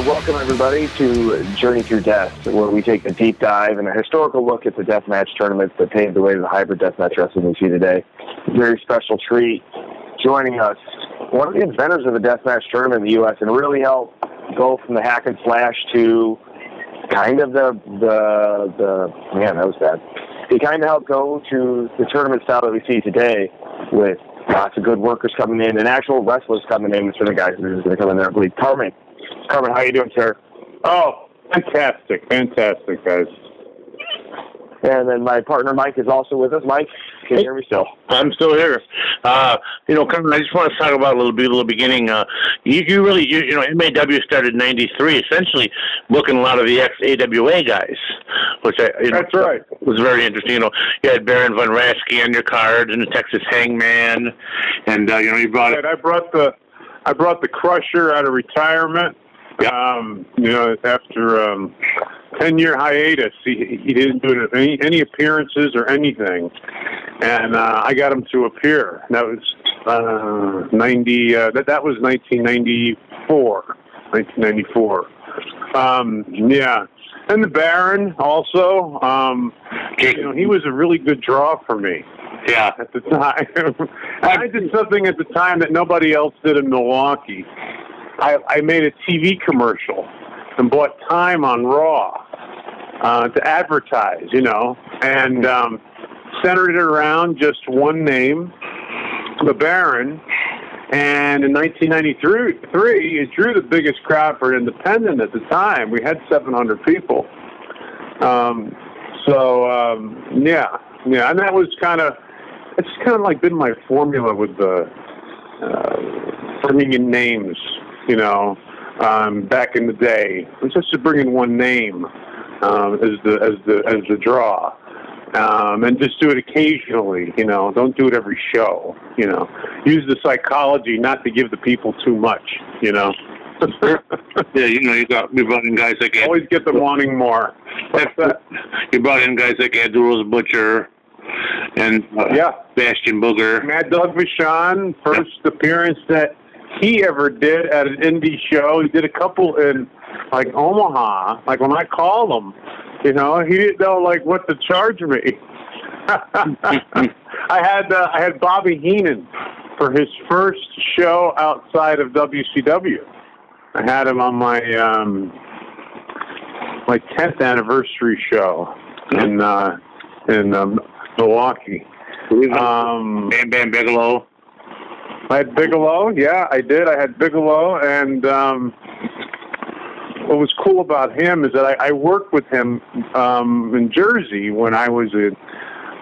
Welcome everybody to Journey Through Death, where we take a deep dive and a historical look at the deathmatch tournaments that paved the way to the hybrid deathmatch wrestling we see today. Very special treat. Joining us, one of the inventors of the deathmatch tournament in the U.S. and really helped go from the hack and slash to kind of the the the man that was bad. He kind of helped go to the tournament style that we see today with lots of good workers coming in and actual wrestlers coming in instead of guys that are going to come in there and bleed. Carmen, Carmen, how you doing, sir? Oh, fantastic, fantastic, guys. And then my partner Mike is also with us. Mike, can you hear me still? I'm still here. Uh, you know, Carmen, I just want to talk about a little bit, a little beginning. Uh, you, you really, you, you know, MAW started in '93, essentially booking a lot of the ex-AWA guys, which I, you know, That's right. was very interesting. You know, you had Baron von Raschke on your card and the Texas Hangman, and uh, you know, you brought it. I brought the I brought the Crusher out of retirement. Um, you know, after um, ten year hiatus, he he didn't do any any appearances or anything, and uh, I got him to appear. That was uh, ninety. Uh, that that was nineteen ninety four. Nineteen ninety four. Um, yeah. And the Baron also, um, you know, he was a really good draw for me Yeah, at the time. I did something at the time that nobody else did in Milwaukee. I, I made a TV commercial and bought time on Raw uh, to advertise, you know, and um, centered it around just one name, the Baron. And in 1993, it drew the biggest crowd for an independent at the time. We had 700 people. Um, so um, yeah, yeah, and that was kind of it's kind of like been my formula with the uh, bringing in names, you know, um, back in the day. It was just to bring in one name um, as the as the as the draw, um, and just do it occasionally. You know, don't do it every show. You know, use the psychology not to give the people too much. You know. yeah, you know, you got you brought in guys like Ed, Always get them wanting more. You brought in guys like Ed Rose Butcher and uh, Yeah. Bastion Booger. Mad Dog Vachon, first appearance that he ever did at an indie show. He did a couple in like Omaha. Like when I called him, you know, he didn't know like what to charge me. I had uh, I had Bobby Heenan for his first show outside of WCW. I had him on my um my 10th anniversary show in uh in um, Milwaukee. Um, Bam Bam Bigelow. I had Bigelow. Yeah, I did. I had Bigelow, and um, what was cool about him is that I, I worked with him um, in Jersey when I was a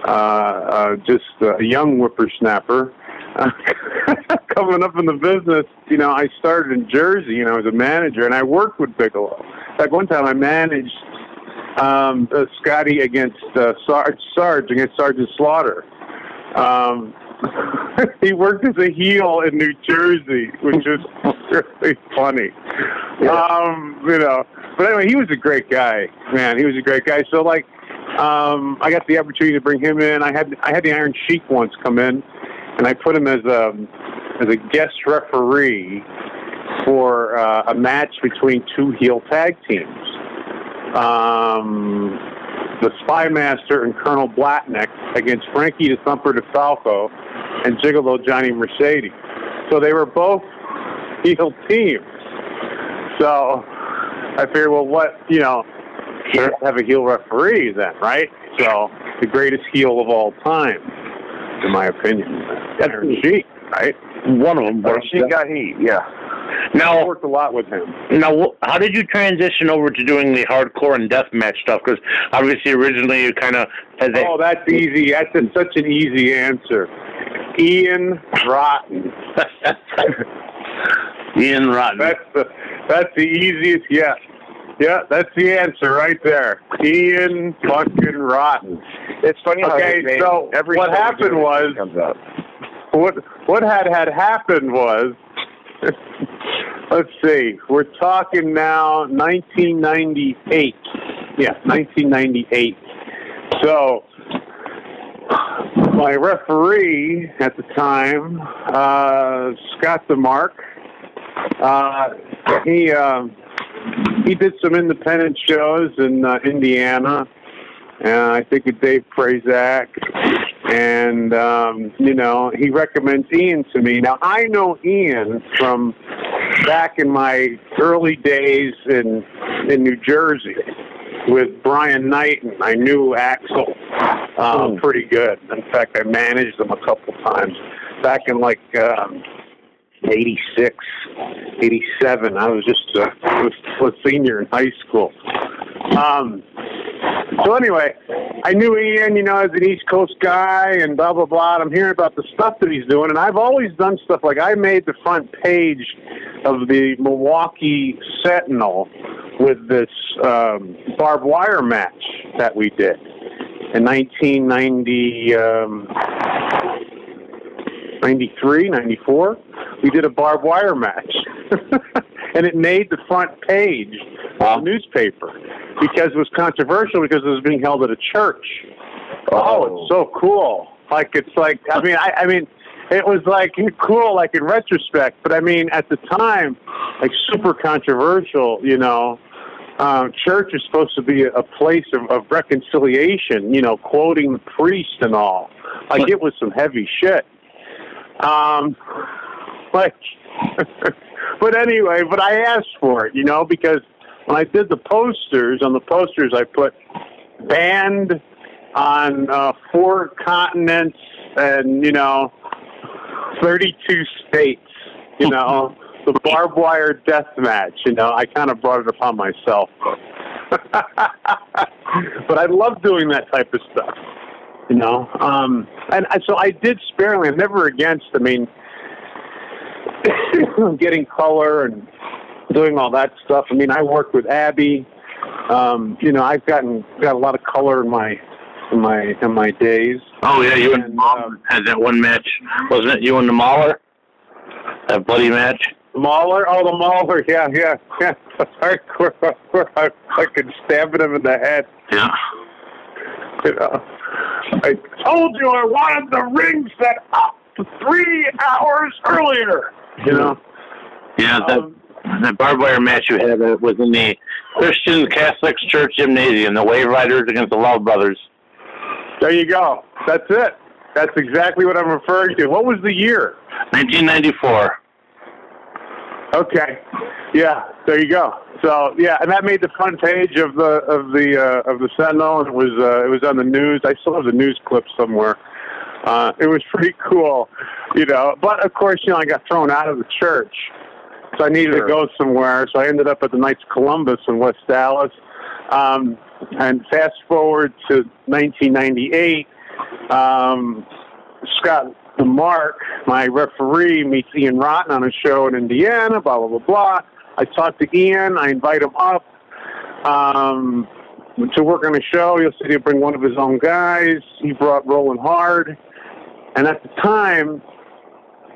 uh, uh, just a young whippersnapper. Coming up in the business, you know, I started in Jersey, you know, as a manager, and I worked with Bigelow. Like one time, I managed um, uh, Scotty against uh, Sarge, Sarge against Sergeant Slaughter. Um, he worked as a heel in New Jersey, which is really funny. Um, you know, but anyway, he was a great guy, man. He was a great guy. So like, um, I got the opportunity to bring him in. I had I had the Iron Sheik once come in, and I put him as a as a guest referee for uh, a match between two heel tag teams. Um, the Spy Master and Colonel Blatnick against Frankie the Thumper DeFalco and Gigolo Johnny Mercedes. So they were both heel teams. So I figured, well, what, you know, let's have a heel referee then, right? So the greatest heel of all time, in my opinion. That's Sheik, right? One of them. But she got heat, yeah. Now I Now, worked a lot with him. now, how did you transition over to doing the hardcore and deathmatch stuff? Because obviously, originally you kind of had that. Oh, that's easy. That's a, such an easy answer. Ian Rotten. Ian Rotten. That's the that's the easiest. Yeah, yeah, that's the answer right there. Ian fucking Rotten. It's funny how Okay, his name- so every what happened was- comes up. What what had had happened was, let's see, we're talking now 1998. Yeah, 1998. So my referee at the time, uh, Scott DeMark, uh, he um, he did some independent shows in uh, Indiana, and I think with Dave Prazak, and um, you know he recommends Ian to me. Now I know Ian from back in my early days in in New Jersey with Brian Knight, and I knew Axl um, Hmm. pretty good. In fact, I managed them a couple times back in like. Um, 86, 87. I was just uh, was a senior in high school. Um, so anyway, I knew Ian, you know, as an East Coast guy and blah blah blah. And I'm hearing about the stuff that he's doing, and I've always done stuff like I made the front page of the Milwaukee Sentinel with this um, barbed wire match that we did in 1990. Um, 93, 94, we did a barbed wire match. and it made the front page of the newspaper because it was controversial because it was being held at a church. Oh, it's so cool. Like, it's like, I mean, I, I mean, it was like cool, like in retrospect, but I mean, at the time, like super controversial, you know. Um, church is supposed to be a, a place of, of reconciliation, you know, quoting the priest and all. Like, it was some heavy shit. Um, like, but anyway, but I asked for it, you know, because when I did the posters, on the posters I put banned on uh, four continents and, you know, 32 states, you know, the barbed wire death match, you know, I kind of brought it upon myself. but I love doing that type of stuff you know. Um, and, and so I did sparingly. I'm never against. I mean, getting color and doing all that stuff. I mean, I worked with Abby. Um, you know, I've gotten got a lot of color in my in my in my days. Oh yeah, you and, And, Mahler um, had that one match, wasn't it? You and the Mahler, that bloody match. Mahler, oh the Mahler, yeah, yeah, yeah. Hardcore. I fucking stabbing him in the head. Yeah. You know, I told you I wanted the ring set up three hours earlier. You know. Yeah, that Um, that barbed wire match you had uh, was in the Christian Catholic Church Gymnasium, the Wave Riders against the Love Brothers. There you go. That's it. That's exactly what I'm referring to. What was the year? 1994. Okay. Yeah, there you go. So yeah, and that made the front page of the of the uh, of the Sentinel, it was uh, it was on the news. I still have the news clip somewhere. Uh, it was pretty cool, you know. But of course, you know, I got thrown out of the church, so I needed Sure. to go somewhere. So I ended up at the Knights of Columbus in West Allis. Um, and fast forward to 1998, um, Scott Mark, my referee, meets Ian Rotten on a show in Indiana, blah, blah, blah, blah. I talk to Ian. I invite him up um, to work on a show. He'll say he'll bring one of his own guys. He brought Rollin Hard. And at the time,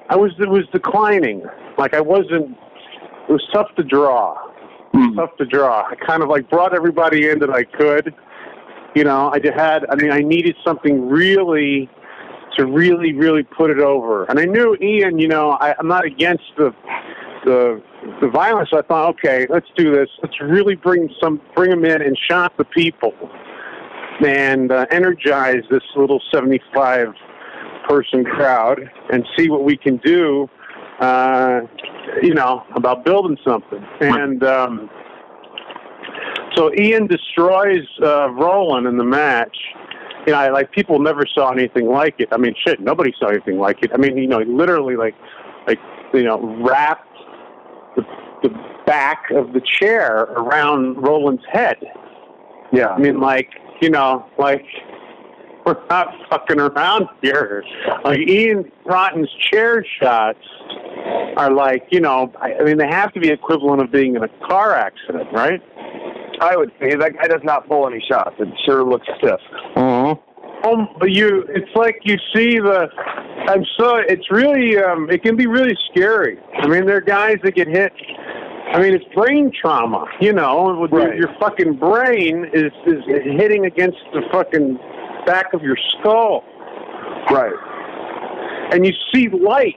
I was it was declining. Like I wasn't. It was tough to draw. Hmm. Tough to draw. I kind of like brought everybody in that I could. You know, I just had. I mean, I needed something really to really, really put it over. And I knew Ian. You know, I, I'm not against the the the violence. I thought, okay, let's do this. Let's really bring some bring them in and shock the people and uh, energize this little 75 person crowd and see what we can do. Uh, you know, about building something. And um, so Ian destroys uh, Rollin in the match. You know, I- like people never saw anything like it. I mean, shit, nobody saw anything like it. I mean, you know, he literally like, like you know, wrapped the, the back of the chair around Rollin's head. Yeah. I mean, like, you know, like we're not fucking around here. Like Ian Rotten's chair shots are like, you know, I, I mean, they have to be equivalent of being in a car accident, right? I would say that guy does not pull any shots. It sure looks stiff. Mm-hmm. Um, but you, it's like you see the. I'm so. It's really. Um, it can be really scary. I mean, there are guys that get hit. I mean, it's brain trauma. You know, with your, your fucking brain is is hitting against the fucking back of your skull. Right. and you see light.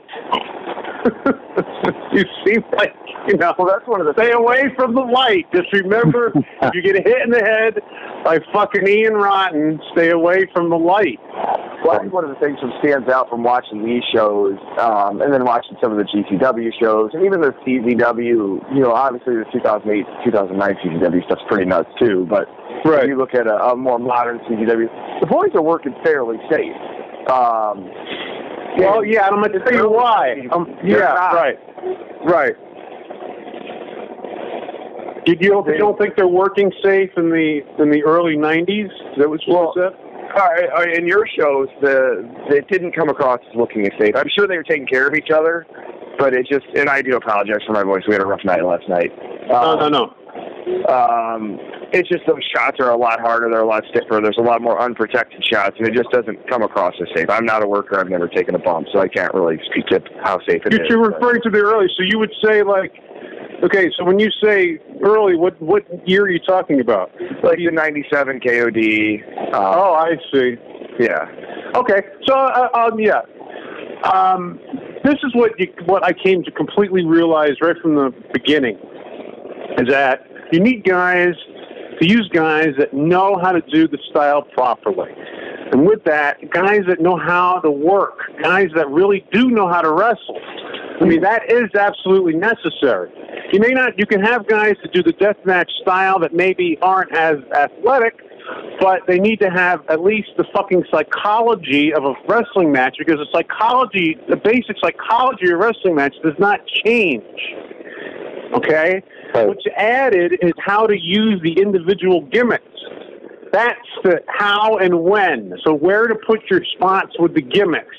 you seem like You know, well, that's one of the stay away from the light. Just remember, if you get hit in the head by fucking Ian Rotten, stay away from the light. Well, I think one of the things that stands out from watching these shows, um, and then watching some of the GCW shows, and even the CZW, you know, obviously the 2008, 2009 CZW stuff's pretty nuts too, but Right. if you look at a, a more modern CZW, the boys are working fairly safe. Um, Well, yeah, I'm going to tell you why. Um, yeah, right, right. Did you, don't, you don't think they're working safe in the in the early '90s? Is that what you Well, said? All right, all right, in your shows, the it didn't come across as looking as safe. I'm sure they were taking care of each other, but it just and I do apologize for my voice. We had a rough night last night. No, Um, no, no. Um, it's just those shots are a lot harder. They're a lot stiffer. There's a lot more unprotected shots, and it just doesn't come across as safe. I'm not a worker. I've never taken a bump, so I can't really speak to how safe it is. You're, you're but- referring to the early, so you would say like, okay, so when you say early, what what year are you talking about? like the '97 KOD. Uh, Oh, I see. yeah. Okay, so uh, um, yeah, um, this is what you, what I came to completely realize right from the beginning is that you need guys to use guys that know how to do the style properly, and with that, guys that know how to work, guys that really do know how to wrestle. I mean, that is absolutely necessary. You may not, you can have guys that do the deathmatch style that maybe aren't as athletic, but they need to have at least the fucking psychology of a wrestling match because the psychology, the basic psychology of a wrestling match does not change. Okay? Right. What's added is how to use the individual gimmicks. That's the how and when. So where to put your spots with the gimmicks.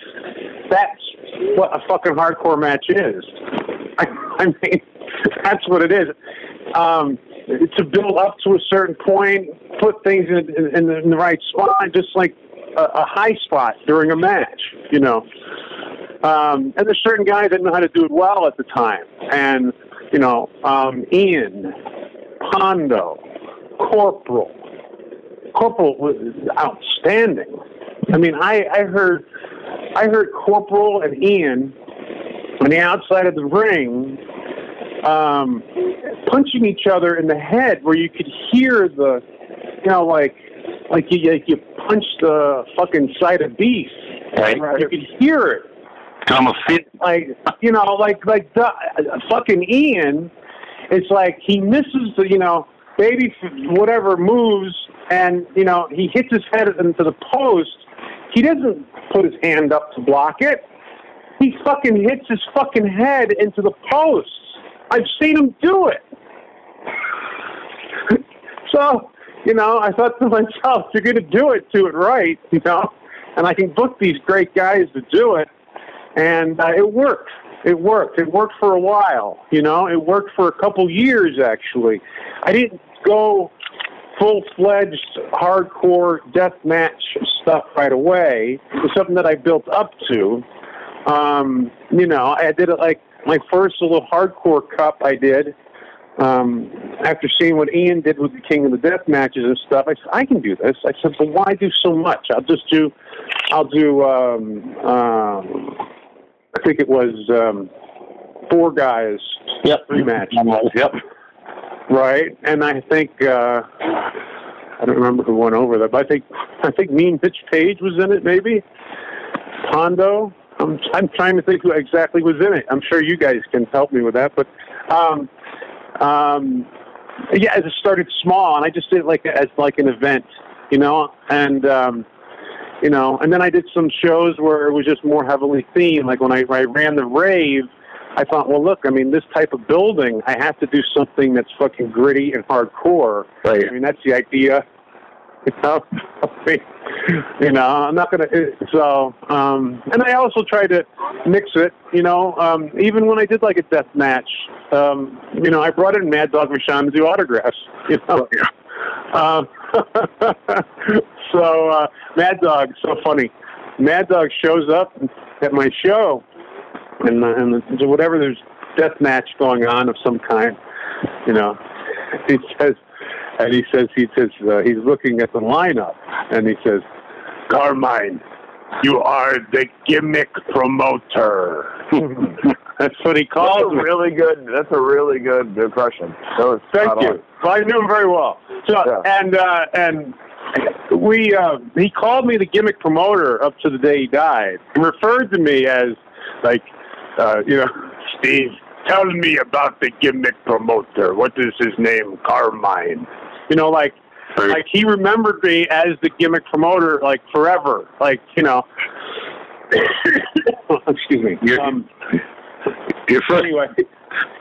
That's what a fucking hardcore match is. I, I mean, that's what it is. Um, to build up to a certain point, put things in, in, in, the, in the right spot, just like a, a high spot during a match, you know. Um, and there's certain guys that know how to do it well at the time. And, you know, um, Ian, Pondo, Corporal. Corporal was outstanding. I mean, I, I heard, I heard Corporal and Ian on the outside of the ring, um, punching each other in the head, where you could hear the, you know, like, like you, like you punched the fucking side of beef. Right. You could hear it I'm a fit. like you know, like like the, uh, fucking Ian. It's like he misses the you know baby whatever moves, and you know he hits his head into the post. He doesn't put his hand up to block it. He fucking hits his fucking head into the posts. I've seen him do it. so you know, I thought to myself, you're going to do it, do it right, you know. And I can book these great guys to do it and uh, it worked. It worked. It worked for a while. You know, it worked for a couple years actually. I didn't go full fledged hardcore death match stuff right away. It was something that I built up to. Um, you know, I did it like my first little hardcore cup. I did um, after seeing what Ian did with the King of the Death matches and stuff. I said, I can do this. I said, but why do so much? I'll just do. I'll do. Um, um, I think it was um, four guys Yep. rematch. Yep. Right, and I think uh, I don't remember who went over that, but I think I think Mean Mitch Page was in it, maybe Pondo. I'm I'm trying to think who exactly was in it. I'm sure you guys can help me with that, but um, um, yeah, it started small, and I just did it like as like an event, you know, and um, you know, and then I did some shows where it was just more heavily themed. Like when I, I ran the rave, I thought, well, look, I mean, this type of building, I have to do something that's fucking gritty and hardcore. Right. I mean, that's the idea. You know, I mean, you know, I'm not gonna. So, um, and I also try to mix it. You know, um, even when I did like a death match, um, you know, I brought in Mad Dog Vachon to do autographs. You know. Um, so uh, Mad Dog, so funny. Mad Dog shows up at my show, and uh, and whatever there's death match going on of some kind, you know. He says, and he says he says uh, he's looking at the lineup, and he says, Carmine, you are the gimmick promoter. That's what he That's called a me. really good. That's a really good impression. Thank you. Well, I knew him very well. So Yeah. and uh, and we uh, he called me the gimmick promoter up to the day he died. He referred to me as like uh, you know Steve. Tell me about the gimmick promoter. What is his name? Carmine. You know, like like he remembered me as the gimmick promoter like forever. Like you know. Excuse me. Um, Your first, anyway,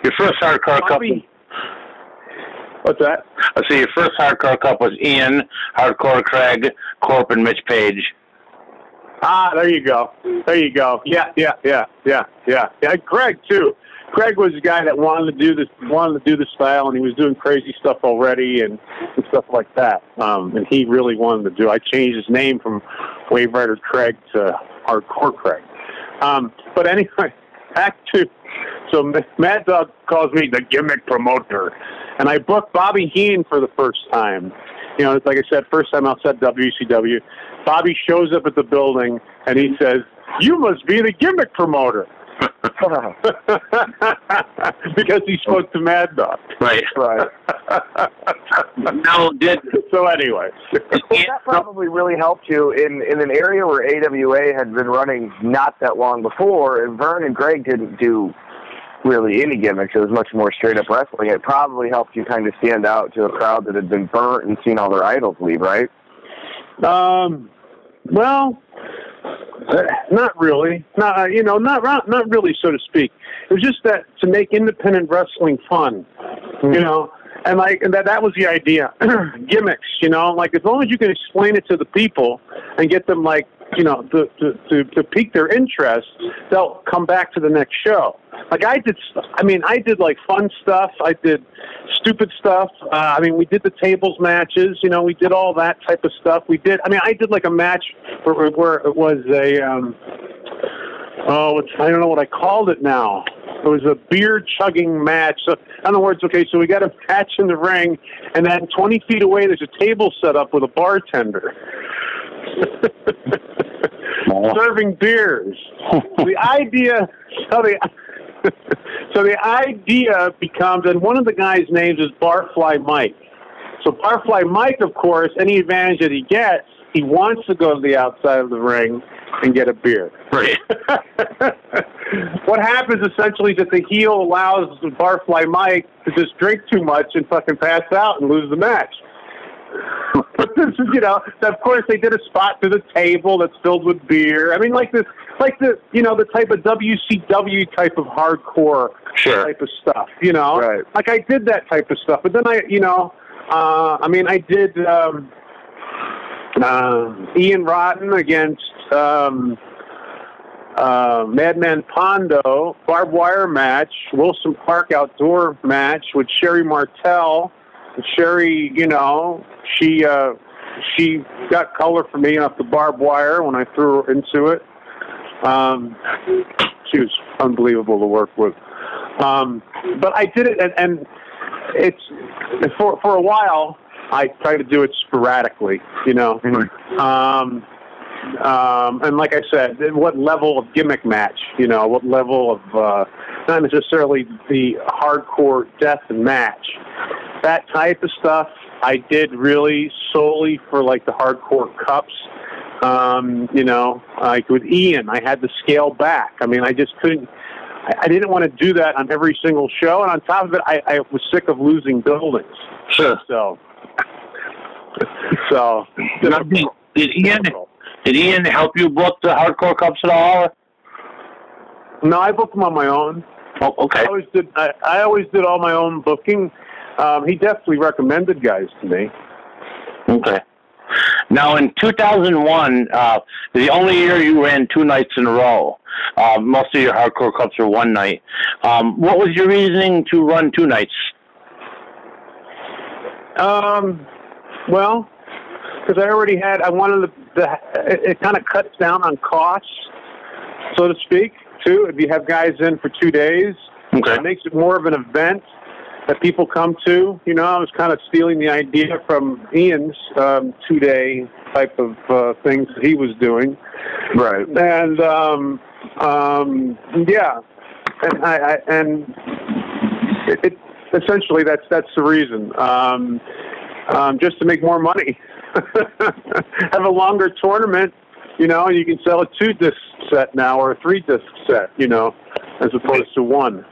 your first hardcore couple. Bobby. What's that? I see your first hardcore cup was Ian, Hardcore Craig, Corp, and Mitch Page. Ah, there you go. There you go. Yeah, yeah, yeah, yeah, yeah. Yeah, Craig too. Craig was the guy that wanted to do this, wanted to do the style, and he was doing crazy stuff already and, and stuff like that. Um, and he really wanted to do. I changed his name from Wave Rider Craig to Hardcore Craig. Um, but anyway, back to so Mad Dog calls me the gimmick promoter, and I booked Bobby Heenan for the first time. You know, it's like I said, first time outside WCW. Bobby shows up at the building and he says, "You must be the gimmick promoter," because he spoke to Mad Dog. Right. right. Now, did so anyway, that probably really helped you in in an area where AWA had been running not that long before, and Vern and Greg didn't do really any gimmicks. It was much more straight up wrestling. It probably helped you kind of stand out to a crowd that had been burnt and seen all their idols leave, right? Um, well, uh, not really. Not uh, you know, not not not really, so to speak. It was just that to make independent wrestling fun, you know, and like and that that was the idea. Gimmicks, you know, like as long as you can explain it to the people and get them like you know to to to, to pique their interest, they'll come back to the next show. Like I did, I mean, I did like fun stuff. I did stupid stuff. Uh, I mean, we did the tables matches. You know, we did all that type of stuff. We did. I mean, I did like a match where, where it was a. Um, oh, it's, I don't know what I called it now. It was a beer chugging match. So, in other words, okay, so we got a match in the ring, and then 20 feet away, there's a table set up with a bartender. serving beers. the idea, so the, so the idea becomes, and one of the guys' names is Barfly Mike. So Barfly Mike, of course, any advantage that he gets, he wants to go to the outside of the ring and get a beer. right? what happens essentially is that the heel allows Barfly Mike to just drink too much and fucking pass out and lose the match. But this is, you know, of course they did a spot to the table that's filled with beer. I mean, like this, like the, you know, the type of WCW type of hardcore Sure. type of stuff, you know. Right. Like I did that type of stuff, but then I, you know, uh, I mean, I did um, um Ian Rotten against um, uh, Madman Pondo, barbed wire match, Wilson Park outdoor match with Sherri Martel. Sherri, you know, she uh, she got color for me off the barbed wire when I threw her into it. Um, she was unbelievable to work with. Um, but I did it, and, and it's for for a while. I tried to do it sporadically, you know. Um, um, and like I said, what level of gimmick match, you know, what level of uh, not necessarily the hardcore death match, that type of stuff. I did really solely for like the hardcore cups. Um, you know, like with Ian, I had to scale back. I mean, I just couldn't. I, didn't want to do that on every single show, and on top of it, I, I was sick of losing buildings. Sure. So, so did, did Ian did Ian help you book the hardcore cups at all? No, I booked them on my own. Oh, okay. I always did. I, I always did all my own booking. Um, he definitely recommended guys to me. Okay. Now, in 2001, uh, the only year you ran two nights in a row. Uh, most of your hardcore cups are one night. Um, what was your reasoning to run two nights? Um, well, because I already had. I wanted the. the it, it kind of cuts down on costs, so to speak. Too, if you have guys in for two days, Okay. it makes it more of an event that people come to. You know, I was kind of stealing the idea from Ian's um, two-day type of uh, things that he was doing. Right. And um, um, yeah, and I, I and it, it essentially that's that's the reason. Um, um, just to make more money. Have a longer tournament, you know, you can sell a two disc set now or a three disc set, you know, as opposed to one.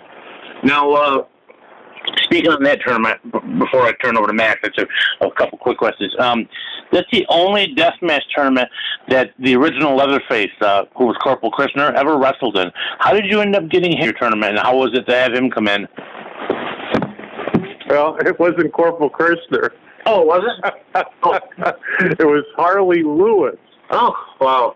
Now, uh, speaking on that tournament, b- before I turn over to Max, that's a, a couple quick questions. Um, that's the only deathmatch tournament that the original Leatherface, uh, who was Corporal Kirchner, ever wrestled in. How did you end up getting him your tournament, and how was it to have him come in? Well, it wasn't Corporal Kirchner. Oh, was it? it was Harley Lewis. Oh, wow.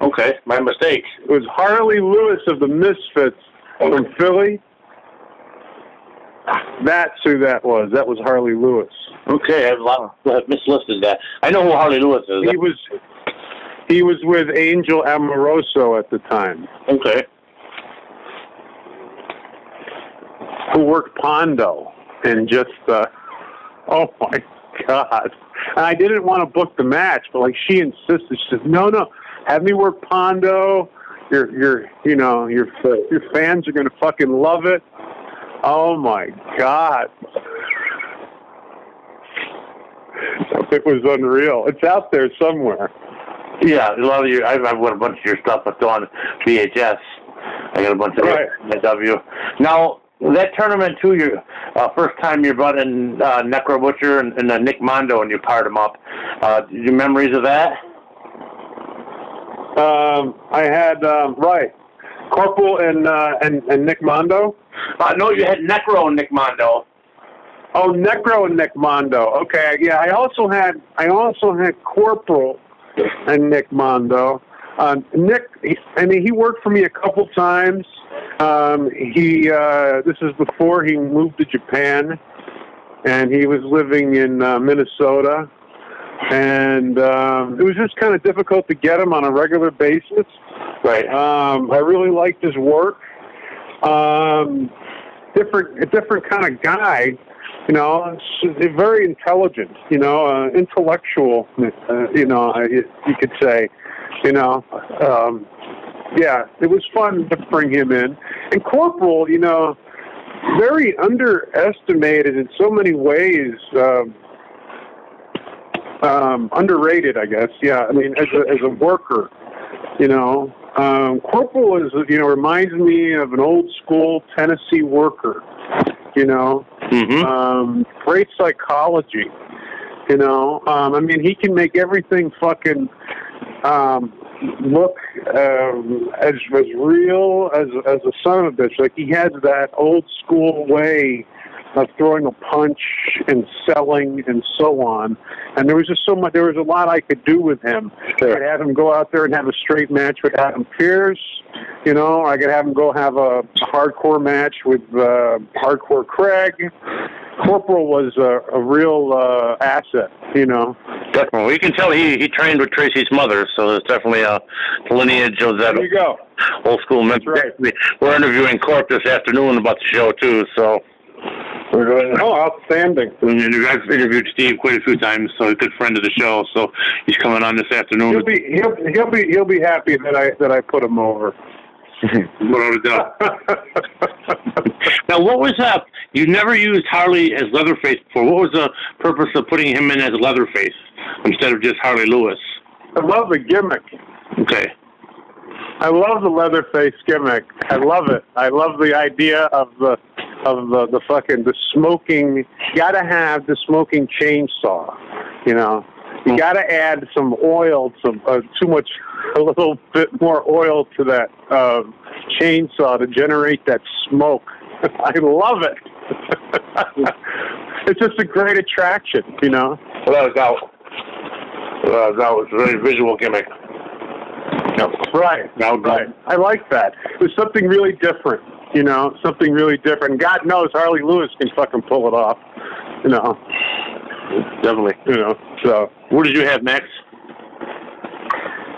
Okay, my mistake. It was Harley Lewis of the Misfits from Philly. That's who that was. That was Harley Lewis. Okay, I've, I've mislisted that. I know who Harley Lewis is. He was he was with Angel Amoroso at the time, Okay. who worked Pondo, and just uh, oh my god! And I didn't want to book the match, but like she insisted. She said, "No, no, have me work Pondo. Your your you know your your fans are gonna fucking love it." Oh my god! It was unreal. It's out there somewhere. Yeah, a lot of your. I've, I've got a bunch of your stuff that's on VHS. I got a bunch of Right. W. Now that tournament too, your uh, first time you brought in uh, Necro Butcher and, and uh, Nick Mondo and you fired him up. Uh, your memories of that? Um, I had um, right Corporal and uh, and and Nick Mondo. Uh, no, you had Necro and Nick Mondo. Oh, Necro and Nick Mondo. Okay, yeah. I also had I also had Corporal and Nick Mondo. Um, Nick, he, I mean, he worked for me a couple times. Um, he uh, this is before he moved to Japan, and he was living in uh, Minnesota. And um, it was just kind of difficult to get him on a regular basis. Right. Um, I really liked his work. Um, different, a different kind of guy. You know, very intelligent. You know, uh, intellectual. Uh, you know, I- you could say. You know, um, yeah, it was fun to bring him in. And Corporal, you know, very underestimated in so many ways. Um, um, underrated, I guess. Yeah, I mean, as a as a worker, you know, um, Corporal is you know reminds me of an old school Tennessee worker. You know, Mm-hmm. um, great psychology. You know, um, I mean, he can make everything fucking um, look um, as as real as as a son of a bitch. Like he has that old school way of throwing a punch and selling and so on. And there was just so much. There was a lot I could do with him. I could have him go out there and have a straight match with Adam Pearce. You know, I could have him go have a, hardcore match with uh, Hardcore Craig. Corporal was a, a real uh, asset. You know. Definitely. You can tell he he trained with Tracy Smothers, so there's definitely a lineage of that There you go. old school men. right. We're interviewing Corp this afternoon about the show too, so we're going. Oh, outstanding. And you guys interviewed Steve quite a few times, so he's a good friend of the show. So he's coming on this afternoon. He'll be he'll he'll be he'll be happy that I that I put him over. Without a doubt. now, what was up? You never used Harley as Leatherface before. What was the purpose of putting him in as Leatherface instead of just Harley Lewis? I love the gimmick. Okay. I love the Leatherface gimmick. I love it. I love the idea of the of the the fucking the smoking. You gotta have the smoking chainsaw. You know, you gotta add some oil, some uh, too much, a little bit more oil to that uh, chainsaw to generate that smoke. I love it. it's just a great attraction. You know. Without a doubt. Without a doubt, it's a very visual gimmick. Yep. Right. Now, Right. I like that. It was something really different, you know, something really different. God knows Harley Lewis can fucking pull it off, you know, Definitely. you know. So What did you have, next?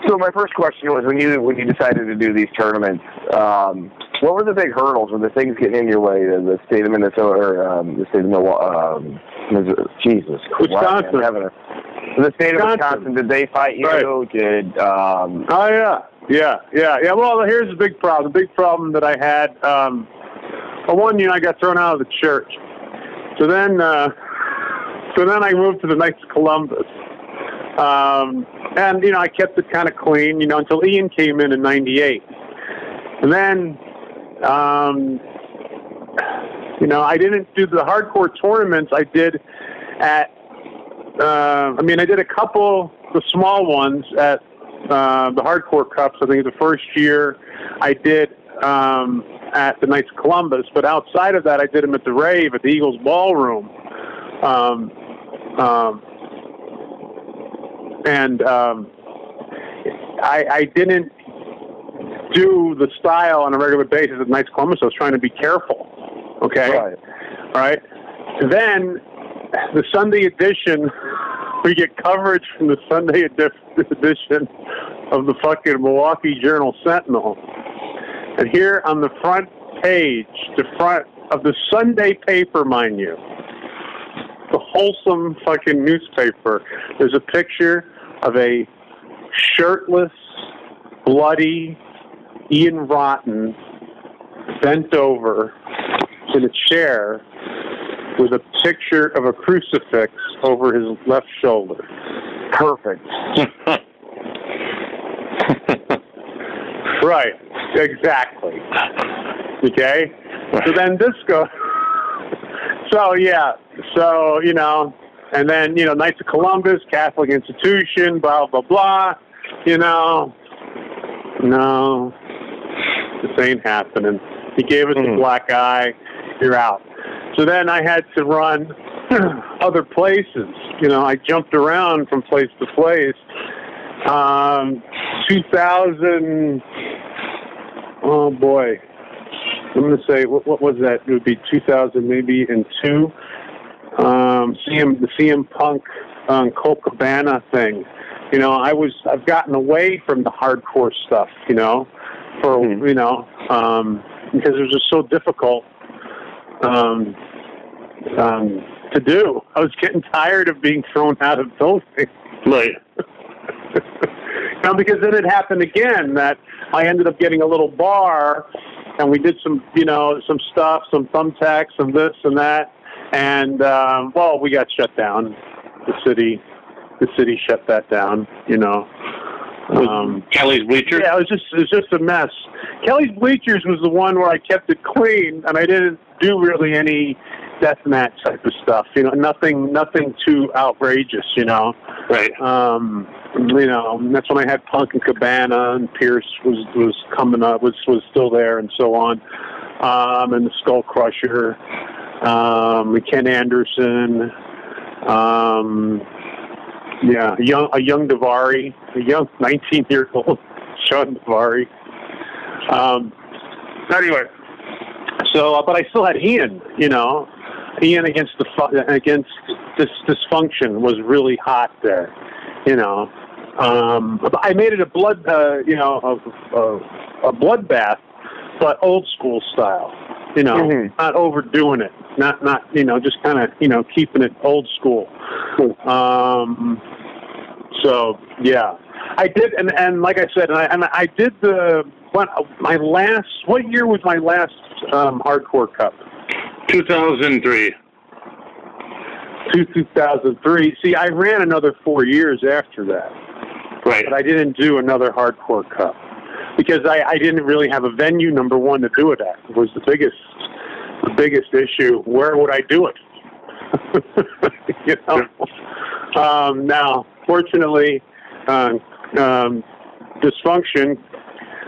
So my first question was when you when you decided to do these tournaments, um, what were the big hurdles? Were the things getting in your way? The, the state of Minnesota or um, the state of Milwaukee? Um, Missouri- Jesus, Christ, Wisconsin. I'm a- the state of Wisconsin. Wisconsin. Did they fight you? Right. Did um, oh yeah, Yeah, yeah, yeah. Well, here's the big problem. The big problem that I had. Um, one, you know, I got thrown out of the church. So then, uh, so then I moved to the Knights of Columbus. Um, and you know, I kept it kind of clean, you know, until Ian came in in '98. And then, um, you know, I didn't do the hardcore tournaments. I did at. Uh, I mean, I did a couple, the small ones at uh, the hardcore cups. I think the first year I did um, at the Knights of Columbus, but outside of that, I did them at the Rave at the Eagles Ballroom. Um, um, and um, I, I didn't do the style on a regular basis at Knights of Columbus. I was trying to be careful. Okay. Right. All right. then the Sunday edition, we get coverage from the Sunday edition of the fucking Milwaukee Journal Sentinel. And here on the front page, the front of the Sunday paper, mind you, the wholesome fucking newspaper, there's a picture of a shirtless, bloody Ian Rotten bent over in a chair with a picture of a crucifix over his left shoulder. Perfect. Right. Exactly. Okay. So then this goes. So yeah. So you know, and then you know, Knights of Columbus, Catholic institution, blah blah blah. You know, no, this ain't happening. He gave us Mhm. a black eye. You're out. So then I had to run other places. You know, I jumped around from place to place. Um, 2000. Oh boy, I'm going to say what, what was that? It would be 2000, maybe in two. Um, CM the CM Punk um, Colt Cabana thing. You know, I was I've gotten away from the hardcore stuff. You know, for Mhm. you know um, because it was just so difficult um, um, to do. I was getting tired of being thrown out of buildings. Right. no, because then it happened again that I ended up getting a little bar, and we did some, you know, some stuff, some thumbtacks, some this and that, and um, well, we got shut down. The city, the city shut that down. You know. Um, Kelly's bleachers. yeah, it was just it was just a mess. Kelly's Bleachers was the one where I kept it clean and I didn't do really any deathmatch type of stuff. You know, nothing nothing too outrageous. You know, Right. um, you know that's when I had Punk and Cabana and Pearce was was coming up was was still there and so on, um, and the Skull Crusher, um, Ken Anderson. Um, yeah, a young a young Daivari, a young 19 year old Shawn Daivari. Um, anyway, so uh, but I still had Ian. You know, Ian against the against this dysfunction was really hot there. You know, um, I made it a blood, uh, you know, a, a, a bloodbath, but old school style. You know, Mhm. not overdoing it, not not you know, just kind of you know keeping it old school. Um, so yeah, I did, and and like I said, and I and I did the what my last. What year was my last um, hardcore cup? 2003. Two two thousand three. See, I ran another four years after that, Right. but I didn't do another hardcore cup because I I didn't really have a venue. Number one to do it at It was the biggest the biggest issue. Where would I do it? you know. Um, now, fortunately, uh, um, dysfunction.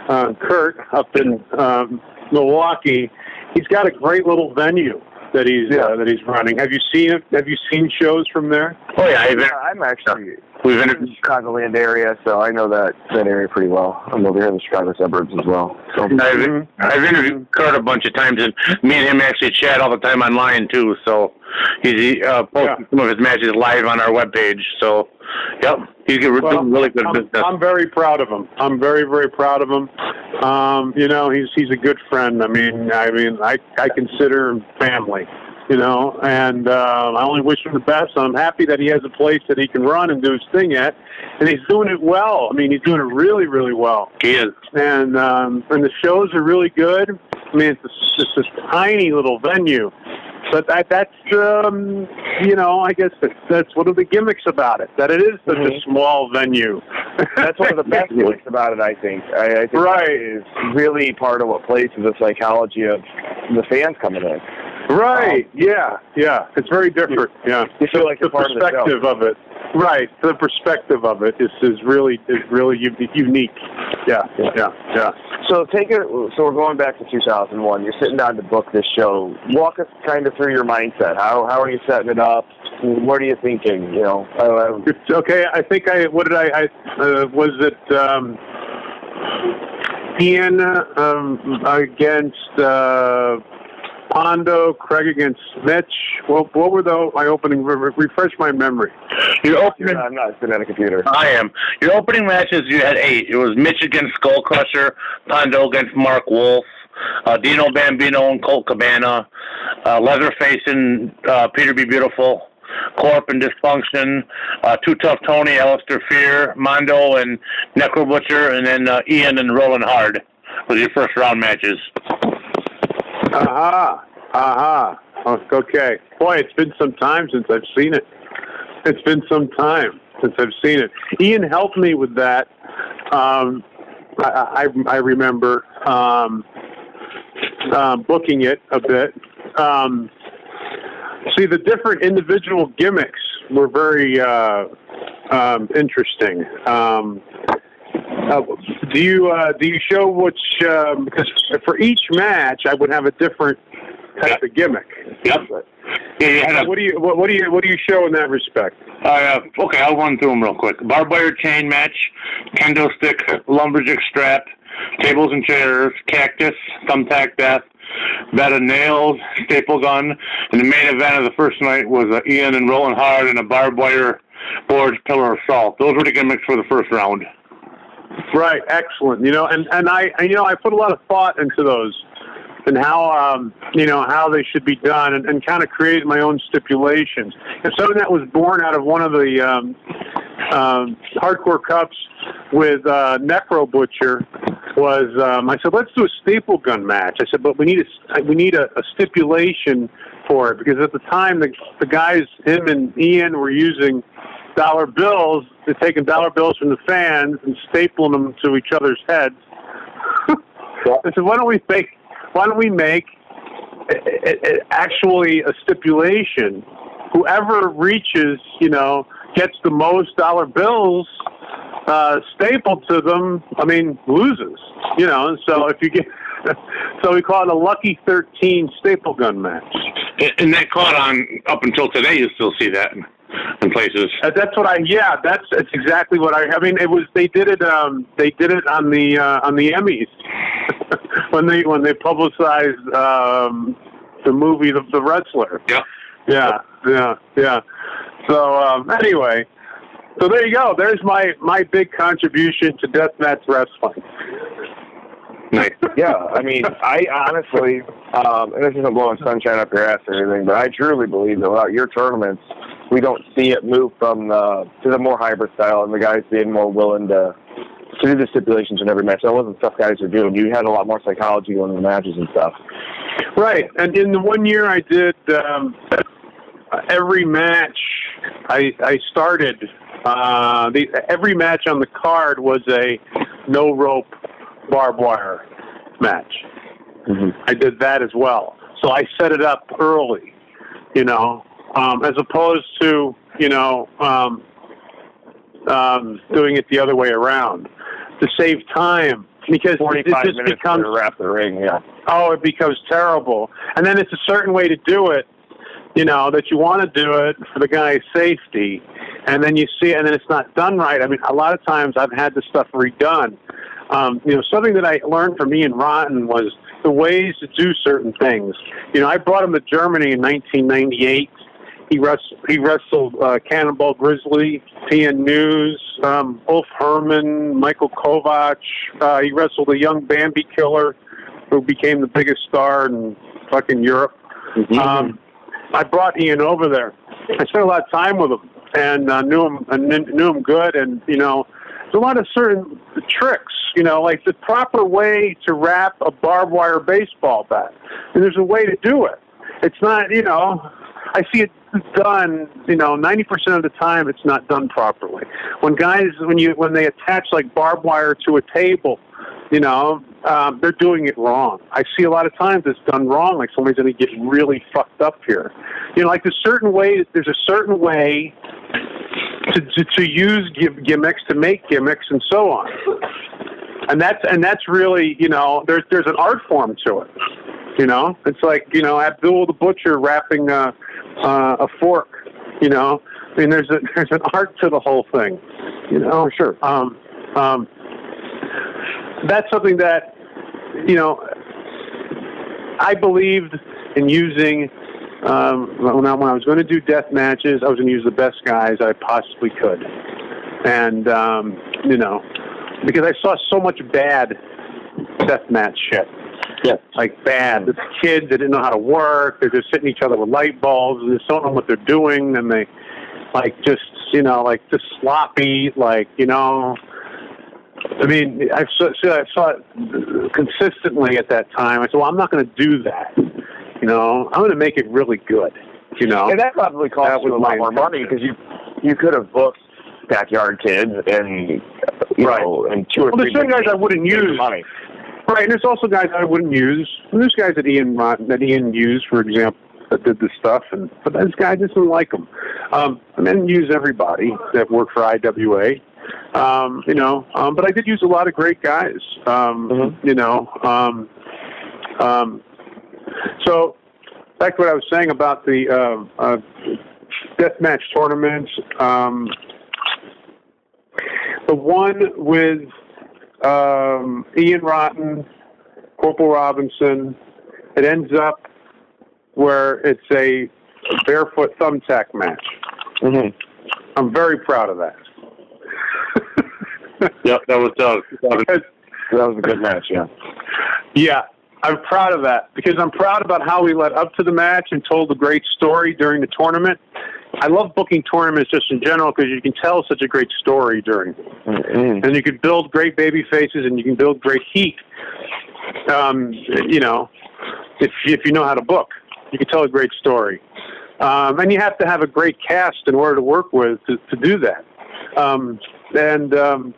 Uh, Kurt up in um, Milwaukee, he's got a great little venue that he's Yeah. uh, that he's running. Have you seen? Have you seen shows from there? Oh yeah, I've, Yeah, I'm actually we've in interviewed. the Chicagoland area, so I know that that area pretty well. I'm over here in the Chicago suburbs as well. So I've, Mhm. I've interviewed Kurt a bunch of times, and me and him actually chat all the time online too. So he's he, uh, posting Yeah. some of his matches live on our webpage. So, yep, he's doing Well, really good I'm, business. I'm very proud of him. I'm very, very proud of him. Um, you know, he's he's a good friend. I mean, I mean, I I consider him family. You know, and uh, I only wish him the best. I'm happy that he has a place that he can run and do his thing at, and he's doing it well. I mean, he's doing it really, really well. He is. And um, and the shows are really good. I mean, it's a, it's this tiny little venue, but that that's um, you know, I guess that's, that's one of the gimmicks about it. That it is such Mhm. a small venue. That's one of the best things about it, I think. I, I think Right. that is really part of what plays to the psychology of the fans coming in. Right. Yeah. Yeah. It's very different. Yeah. You feel like the you're of perspective of it. Right. The perspective of it is is really is really unique. Yeah. Yeah. Yeah. Yeah. So take it. So we're going back to 2001. You're sitting down to book this show. Walk us kind of through your mindset. How how are you setting it up? What are you thinking? You know, uh, It's okay. I think I. What did I? I uh, was it. Um, Ian um, against uh, Pondo, Craig against Mitch. What, what were the my opening? Re- refresh my memory. Your opening. I'm not sitting at a computer. I am. Your opening matches, you had eight. It was Mitch against Skull Crusher, Pondo against Mark Wolf, uh, Dino Bambino and Colt Cabana, uh, Leatherface and uh, Peter Be Beautiful, Corp and Dysfunction, uh, Too Tough Tony, Alistair Fear, Mondo and Necro Butcher, and then uh, Ian and Rollin Hard was your first round matches. Aha. Aha. Oh, okay. Boy, it's been some time since I've seen it. It's been some time since I've seen it. Ian helped me with that. Um, I, I, I remember um, uh, booking it a bit. Um, see, the different individual gimmicks were very uh, um, interesting. Um, uh, do you uh, do you show which? Um, because for each match, I would have a different type of gimmick. Yep. Yeah, a What do you what, what do you what do you show in that respect? Uh, okay, I'll run through them real quick. Barbed wire chain match, kendo stick, lumberjack strap, tables and chairs, cactus, thumbtack death, bed of nails, staple gun, and the main event of the first night was uh, Ian and Rollin Hard and a barbed wire board pillar of salt. Those were the gimmicks for the first round. Right, excellent. You know, and and I and, you know I put a lot of thought into those and how um you know how they should be done and, and kind of created my own stipulations. And something that was born out of one of the um, um, hardcore cups with uh, Necro Butcher was um, I said let's do a staple gun match. I said, but we need a we need a, a stipulation for it because at the time the the guys him and Ian were using dollar bills. They're taking dollar bills from the fans and stapling them to each other's heads. I said, why don't we make why don't we make a, a, a- actually a stipulation? Whoever reaches, you know, gets the most dollar bills uh, stapled to them. I mean, loses. You know, so if you get, so we call it a lucky thirteen staple gun match. And- And that caught on up until today. You still see that in, in places. Uh, that's what I. Yeah, that's that's exactly what I. I mean, it was they did it. Um, they did it on the uh, on the Emmys when they when they publicized um, the movie The, the Wrestler. Yeah. Yeah, yeah, yeah. So um, anyway, so there you go. There's my my big contribution to deathmatch wrestling. Nice. Yeah, I mean, I honestly, um, and this isn't blowing sunshine up your ass or anything, but I truly believe that without your tournaments, we don't see it move from the to the more hybrid style, and the guys being more willing to to do the stipulations in every match. That wasn't stuff guys were doing. You had a lot more psychology going in the matches and stuff. Right, and in the one year I did um, every match, I I started. Uh, the every match on the card was a no rope barbed wire match. Mm-hmm. I did that as well. So I set it up early, you know, um, as opposed to you know um, um, doing it the other way around to save time because it just minutes becomes to wrap the ring. Yeah. oh, it becomes terrible. And then it's a certain way to do it, you know, that you want to do it for the guy's safety. And then you see, and then it's not done right. I mean, a lot of times I've had this stuff redone. Um, you know, something that I learned from Ian Rotten was the ways to do certain things. You know, I brought him to Germany in 1998. He wrestled, he wrestled uh, Cannonball Grizzly, PN News, um, Ulf Herman, Michael Kovac. Uh, he wrestled a young Bambi killer who became the biggest star in fucking Europe. Mm-hmm. Um, I brought Ian over there. I spent a lot of time with him and uh, knew him and knew him good. And you know, a lot of certain tricks. You know, like the proper way to wrap a barbed wire baseball bat. And there's a way to do it. It's not, you know, I see it done, you know, 90% of the time it's not done properly. When guys, when you, when they attach like barbed wire to a table, you know, um, they're doing it wrong. I see a lot of times it's done wrong, like somebody's going to get really fucked up here. You know, like there's certain way, there's a certain way to, to, to use gimmicks, to make gimmicks, and so on. And that's and that's really, you know, there's there's an art form to it. You know, it's like you know Abdullah the Butcher wrapping a uh, a fork. You know, I mean, there's a there's an art to the whole thing. You know, sure. Um, um, that's something that you know I believed in using. Um, when, I, when I was going to do death matches, I was going to use the best guys I possibly could, and um, you know, because I saw so much bad death match shit. Yeah. Like bad. The kids that didn't know how to work. They're just hitting each other with light bulbs. And they don't know what they're doing. And they, like, just you know, like just sloppy. Like you know. I mean, I saw, I saw it consistently at that time. I said, "Well, I'm not going to do that. You know, I'm going to make it really good. You know." And that probably cost That you a lot more money because you you could have booked backyard kids and you Right. know and two or Well, there's three certain guys I wouldn't use. money. Right, and there's also guys I wouldn't use. And there's guys that Ian that Ian used, for example, that did this stuff, and but this guy just didn't like them. Um, I didn't use everybody that worked for IWA, um, you know, um, but I did use a lot of great guys, um, Mhm. you know. Um, um, so back to what I was saying about the uh, uh, deathmatch tournaments. Um, the one with um, Ian Rotten, Corporal Robinson. It ends up where it's a barefoot thumbtack match. hmm I'm very proud of that. Yep, that was uh, Because- That was a good match. Yeah. yeah, I'm proud of that because I'm proud about how we led up to the match and told a great story during the tournament. I love booking tournaments just in general because you can tell such a great story during Mhm. and you can build great baby faces and you can build great heat. Um, you know, if if you know how to book, you can tell a great story. Um, and you have to have a great cast in order to work with to, to do that. Um, and um,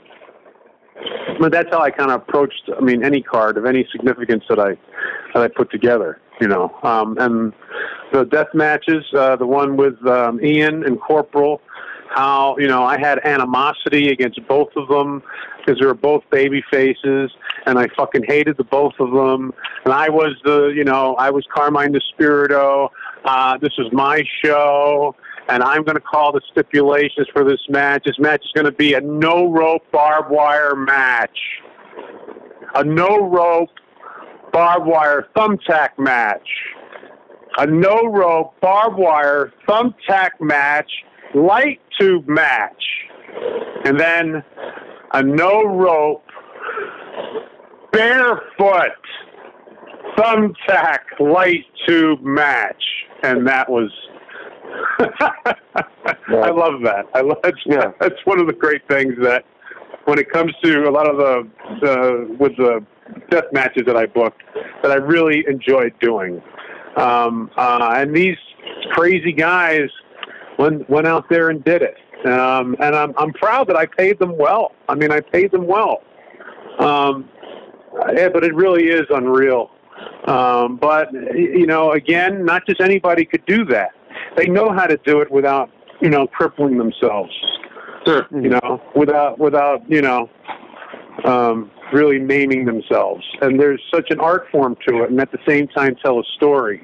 but that's how I kind of approached. I mean, any card of any significance that I that I put together. You know, um, and the death matches, uh, the one with um, Ian and Corporal, how you know I had animosity against both of them because they were both baby faces, and I fucking hated the both of them. And I was the you know I was Carmine the Spirito. Uh, this is my show, and I'm going to call the stipulations for this match. This match is going to be a no rope barbed wire match, a no rope barbed wire thumbtack match a no rope barbed wire thumbtack match, light tube match, and then a no rope barefoot thumbtack light tube match, and that was. I love that. I love that's, Yeah. that's one of the great things that when it comes to a lot of the, the with the death matches that I booked that I really enjoyed doing. Um, uh, and these crazy guys went went out there and did it. Um, and I'm I'm proud that I paid them well. I mean, I paid them well. Um, yeah, but it really is unreal. Um, but you know, again, not just anybody could do that. They know how to do it without you know crippling themselves. Sure. You know, without without you know um, really naming themselves. And there's such an art form to it, and at the same time tell a story.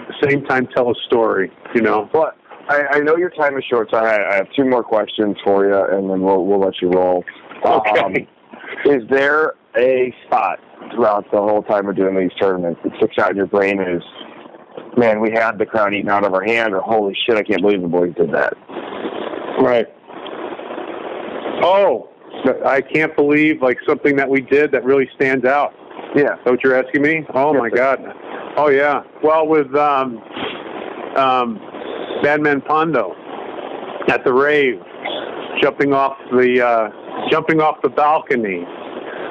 At the same time tell a story. You know. But I, I know your time is short, so I, I have two more questions for you, and then we'll we'll let you roll. Okay. Um, is there a spot throughout the whole time of doing these tournaments that sticks out in your brain as, man, we had the crown eaten out of our hand, or holy shit, I can't believe the boys did that? Right. Oh, I can't believe like something that we did that really stands out. Yeah. Is that what you're asking me? Oh my sir. God. Oh yeah. Well, with um, um, Madman Pondo at the rave, jumping off the uh, jumping off the balcony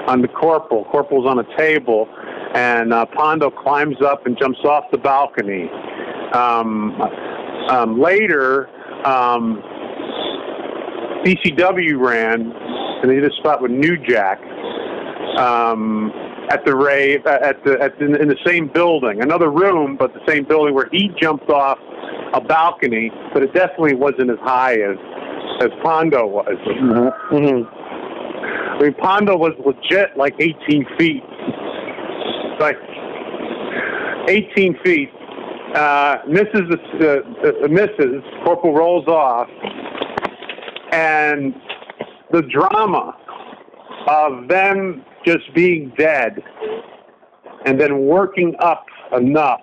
on the corporal. Corporal's on a table, and uh, Pondo climbs up and jumps off the balcony. Um, um, later, um, ran, and they did a spot with New Jack um, at the rave at the at the, in the same building, another room, but the same building where he jumped off a balcony, but it definitely wasn't as high as as Pondo was. Mm-hmm. I mean, Pondo was legit like 18 feet, like 18 feet. Uh, misses the uh, uh, misses. Corporal rolls off, and the drama of them just being dead and then working up enough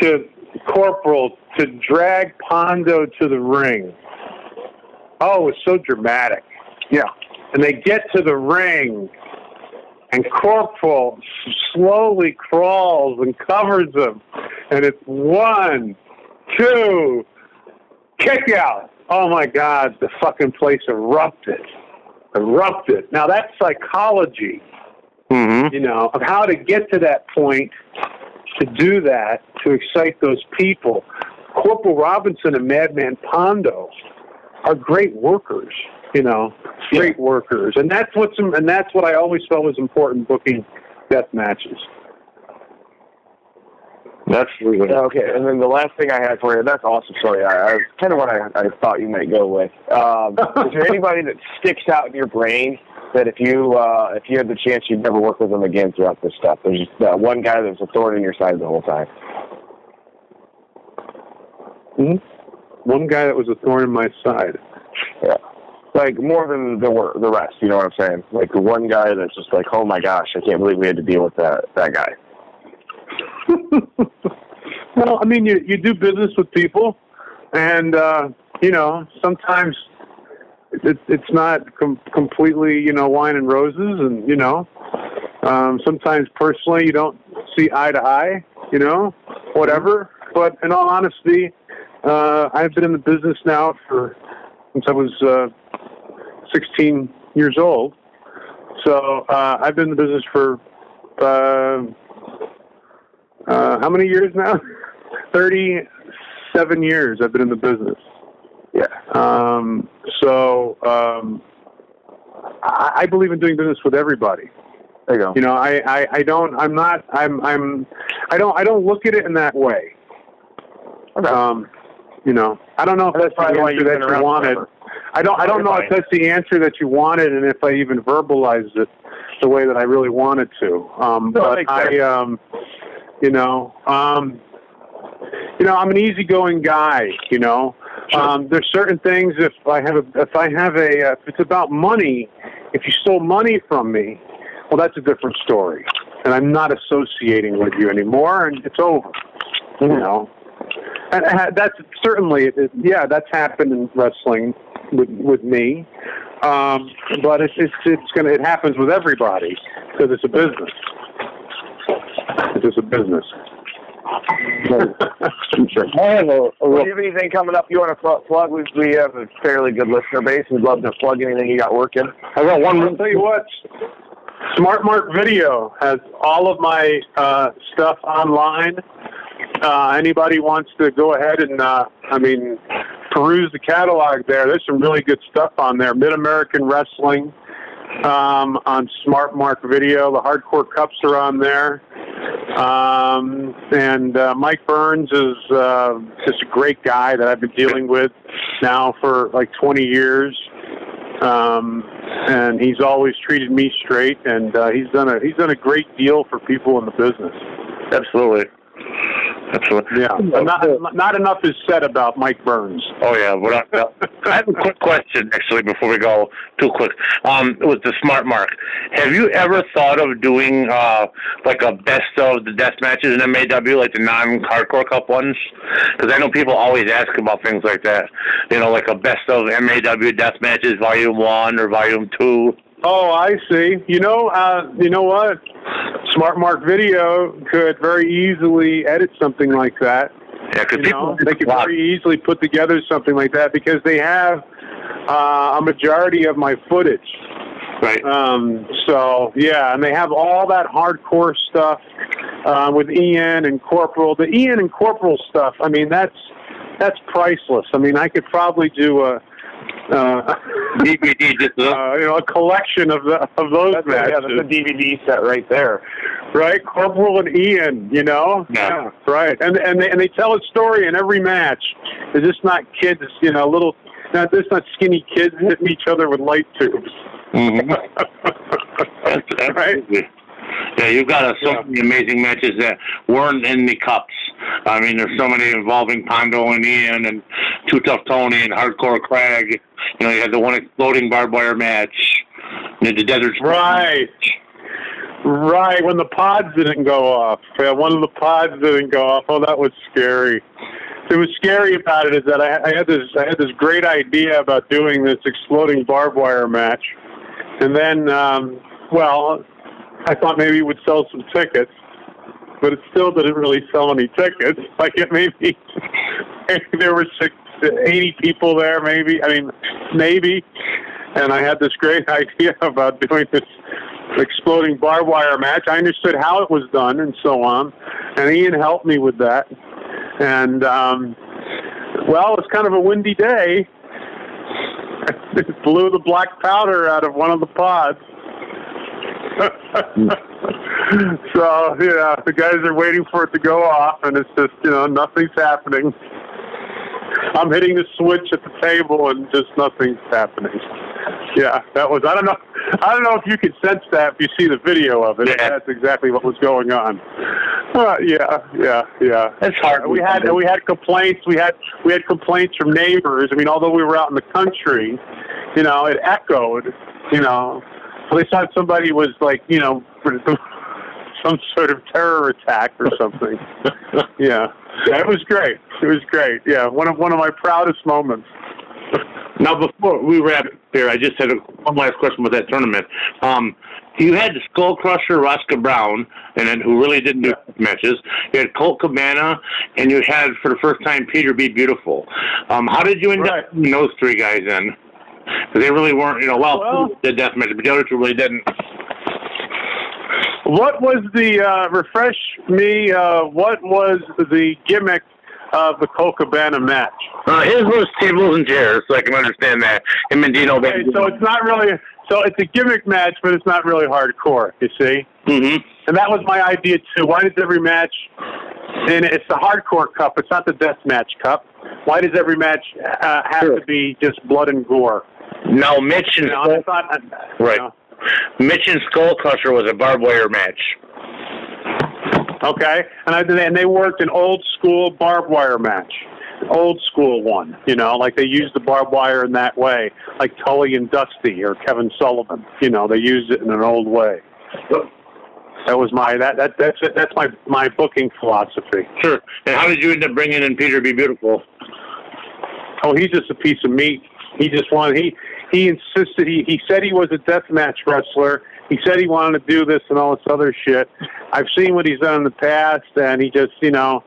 to Corporal to drag Pondo to the ring. Oh, it's so dramatic. Yeah. And they get to the ring, and Corporal slowly crawls and covers him. And it's one, two, kick out. Oh my God, the fucking place erupted. Erupted. Now that's psychology, Mm-hmm. you know, of how to get to that point to do that, to excite those people. Corporal Robinson and Madman Pondo are great workers, you know, great workers. And that's what's and that's what I always felt was important booking death matches. That's really Okay, and then the last thing I had for you, that's awesome story. I, I kind of what I, I thought you might go with. Um, is there anybody that sticks out in your brain that if you uh, if you had the chance, you'd never work with them again throughout this stuff? There's just uh, one guy that's a thorn in your side the whole time. Hmm? One guy that was a thorn in my side. Yeah. Like more than the the rest, you know what I'm saying? Like the one guy that's just like, oh my gosh, I can't believe we had to deal with that that guy. well, I mean, you you do business with people, and uh, you know sometimes it, it's not com- completely you know wine and roses, and you know um, sometimes personally you don't see eye to eye, you know, whatever. But in all honesty, uh, I've been in the business now for since I was uh, 16 years old. So uh, I've been in the business for uh, uh, how many years now? 37 years I've been in the business. Yeah. Um, so um, I, I believe in doing business with everybody. There you go. You know, I, I, I don't, I'm not, I'm, I'm, I don't, I don't look at it in that way. Okay. Um, you know, I don't know if that's, that's the answer that you wanted. forever. I don't, I don't know if that's the answer that you wanted, and if I even verbalized it the way that I really wanted to. Um, No, but I, um, you know, um, you know, I'm an easygoing guy. You know, Sure. um, there's certain things. If I have a, if I have a, uh, if it's about money, if you stole money from me, well, that's a different story, and I'm not associating with you anymore, and it's over. You know, that's certainly, it, yeah, that's happened in wrestling with with me. Um, but it's it's it's gonna it happens with everybody because it's a business. It's just a business. I have a, Do you have anything coming up you want to plug? We, we have a fairly good listener base. We'd love to plug anything you got working. I got one. I'll tell you what. Smart Mark Video has all of my uh, stuff online. Uh, anybody wants to go ahead and, uh, I mean, peruse the catalog there. There's some really good stuff on there. Mid American Wrestling um, on Smart Mark Video. The Hardcore Cups are on there. Um, and uh, Mike Burns is uh, just a great guy that I've been dealing with now for like 20 years. Um, and he's always treated me straight, and uh, he's done a he's done a great deal for people in the business. Absolutely. Absolutely. Yeah, but not not enough is said about Mike Burns. Oh yeah, but I, I have a quick question actually before we go too quick. Um, with the smart mark, have you ever thought of doing uh like a best of the death matches in MAW, like the non-hardcore cup ones? Because I know people always ask about things like that. You know, like a best of MAW death matches, volume one or volume two. Oh, I see. You know, uh, you know what? Smart Mark Video could very easily edit something like that Yeah, because You know, they could very easily put together something like that because they have uh, a majority of my footage. right. Um, so yeah, and they have all that hardcore stuff uh, with Ian and Corporal. The Ian and Corporal stuff. I mean, that's that's priceless. I mean, I could probably do a uh, DVD just uh, uh, you know a collection of the, of those That's, matches, yeah, that's a DVD set right there. right? Corporal and Ian. You know, Yeah. right. And and they, and they tell a story in every match. It's just not kids. You know, little. Not this not skinny kids hitting each other with light tubes. Mm-hmm. That's, that's Right. Yeah, you've got uh, so Yeah. many amazing matches that weren't in the cups. I mean, there's so many involving Pondo and Ian and Too Tough Tony and Hardcore Craig. You know, you had the one exploding barbed wire match. You had the Desert Right. Right, when the pods didn't go off. Yeah, one of the pods didn't go off. Oh, that was scary. It was scary about it is that I, I had this I had this great idea about doing this exploding barbed wire match, and then, um, well, I thought maybe it would sell some tickets, but it still didn't really sell any tickets. Like it maybe there were six, 80 people there, maybe. I mean, maybe. And I had this great idea about doing this exploding barbed wire match. I understood how it was done and so on, and Ian helped me with that. And um, well, it's kind of a windy day. it blew the black powder out of one of the pods. so yeah, the guys are waiting for it to go off, and it's just you know nothing's happening. I'm hitting the switch at the table, and just nothing's happening. Yeah, that was. I don't know. I don't know if you could sense that if you see the video of it. Yeah. That's exactly what was going on. Uh, yeah, yeah, yeah. That's hard. We had we had complaints. We had we had complaints from neighbors. I mean, although we were out in the country, you know, it echoed. You know, so they thought somebody was like, you know, some sort of terror attack or something. yeah, it was great. It was great. Yeah, one of one of my proudest moments. Now, before we wrap here, I just had a, one last question with that tournament. Um, you had the Skull Crusher, Roscoe Brown, and then who really didn't do matches. You had Colt Cabana, and you had for the first time Peter B. Beautiful. Um, how did you end Right. up those three guys in? They really weren't, you know. Well, Well- the death match, but the other two really didn't. What was the uh, refresh me? Uh, what was the gimmick of the Colt Cabana match? Uh, his was tables and chairs, so I can understand that. Him and Dino. Okay, so it's not really. So it's a gimmick match, but it's not really hardcore. You see, hmm and that was my idea too. Why does every match? And it's the hardcore cup. It's not the death match cup. Why does every match uh, have Sure. to be just blood and gore? Now, Mitch and know, I thought, uh, you Right. know, Mitch and Skull Crusher was a barbed wire match. Okay, and I and they worked an old school barbed wire match, old school one. You know, like they used the barbed wire in that way, like Tully and Dusty or Kevin Sullivan. You know, they used it in an old way. That was my that that that's it. That's my my booking philosophy. Sure. And how did you end up bringing in Peter B. Beautiful? Oh, he's just a piece of meat. He just wanted he he insisted he he said he was a deathmatch wrestler. He said he wanted to do this and all this other shit. I've seen what he's done in the past, and he just you know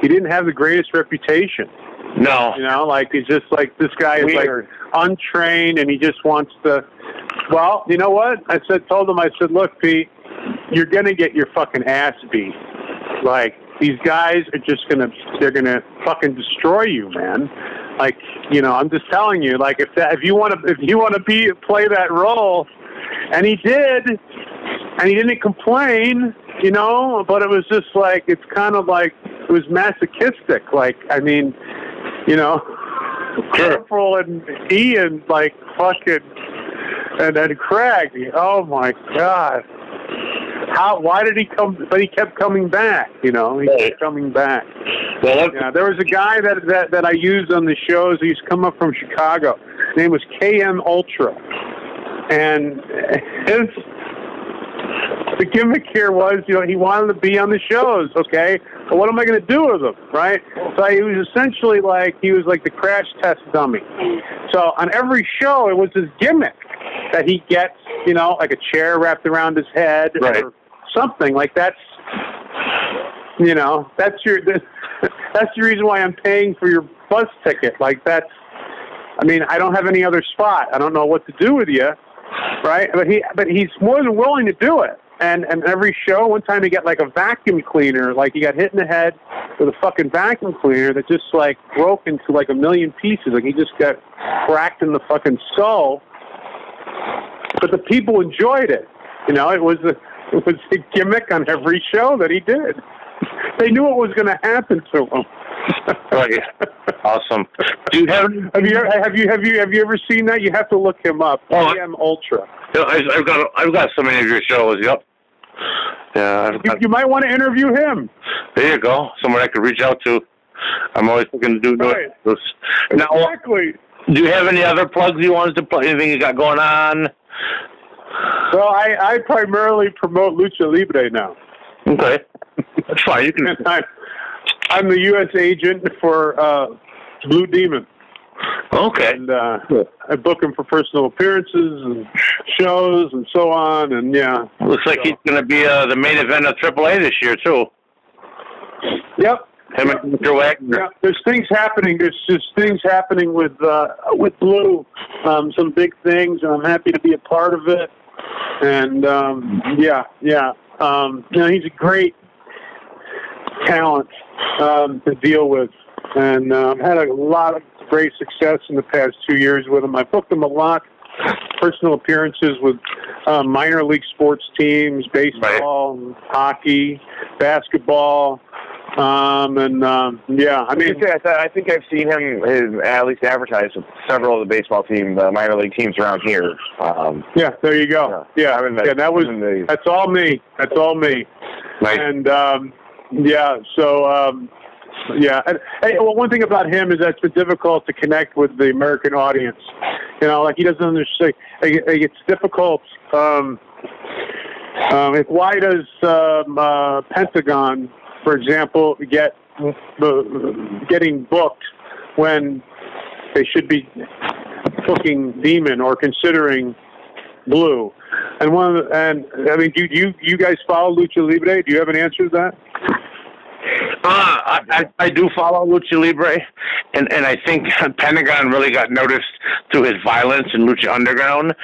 he didn't have the greatest reputation. No. You know, like he's just like this guy is Weird. like untrained, and he just wants to. Well, you know what? I said, told him, I said, look, Pete, you're gonna get your fucking ass beat. Like these guys are just gonna, they're gonna fucking destroy you, man. Like, you know, I'm just telling you, like if that, if you want to, if you want to be play that role, and he did, and he didn't complain, you know, but it was just like it's kind of like it was masochistic. Like, I mean, you know, Sure. Corporal and Ian like fucking and then Craig. Oh my god. How? Why did he come? But he kept coming back. You know, he Right. kept coming back. Well, Yeah, there was a guy that that that I used on the shows. He's come up from Chicago. His name was KM Ultra, and his the gimmick here was, you know, he wanted to be on the shows. Okay, but what am I going to do with him, right? So he was essentially like he was like the crash test dummy. So on every show, it was his gimmick that he gets, you know, like a chair wrapped around his head Right. or something like that's You know, that's your that's the reason why I'm paying for your bus ticket. Like that's, I mean, I don't have any other spot. I don't know what to do with you, right? But he but he's more than willing to do it. And and every show, one time he got like a vacuum cleaner, like he got hit in the head with a fucking vacuum cleaner that just like broke into like a million pieces. Like he just got cracked in the fucking skull. But the people enjoyed it. You know, it was a it was a gimmick on every show that he did. They knew what was going to happen to him. Oh, right. Awesome. Do you have? Have you have you have you have you ever seen that? You have to look him up. Oh, AM Ultra. I, I've got I've got so many of your shows. Yep. Yeah. You, you might want to interview him. there you go. Someone I could reach out to. I'm always looking to do Right. those. Now, uh, Exactly. Do you have any other plugs you wanted to plug? Anything you got going on? Well, I, I primarily promote lucha libre now. Okay. That's fine. You can. I, I'm the U.S. agent for uh, Blue Demon, Okay. and uh, I book him for personal appearances and shows and so on. And yeah, Looks like he's going to be uh, the main event of AAA this year too. yep. Him and Mr. Wagner. Yeah, there's things happening. There's just things happening with uh, with Blue, um, some big things, and I'm happy to be a part of it. And um, yeah, yeah, um, you know, he's a great talent um, to deal with, and uh, I've had a lot of great success in the past two years with him. I booked him a lot, personal appearances with uh, minor league sports teams, baseball, hockey, basketball. Um, and um, yeah, I mean, I, th- I think I've seen him his, at least advertised with several of the baseball team, the minor league teams around here. Um, Yeah, there you go. Yeah, the- yeah, that was the- that's all me. That's all me. Nice. And um, yeah, so um, yeah. And, hey, well, one thing about him is that it's been difficult to connect with the American audience. You know, like he doesn't understand. Like, it's difficult. Um, um, if why does um, uh, Pentagon, for example, get the getting booked when they should be booking Demon or considering Blue? And one of the, and I mean, do you you guys follow Lucha Libre? Do you have an answer to that? Uh, I, I, do follow Lucha Libre, and, and I think Pentagon really got noticed through his violence in Lucha Underground,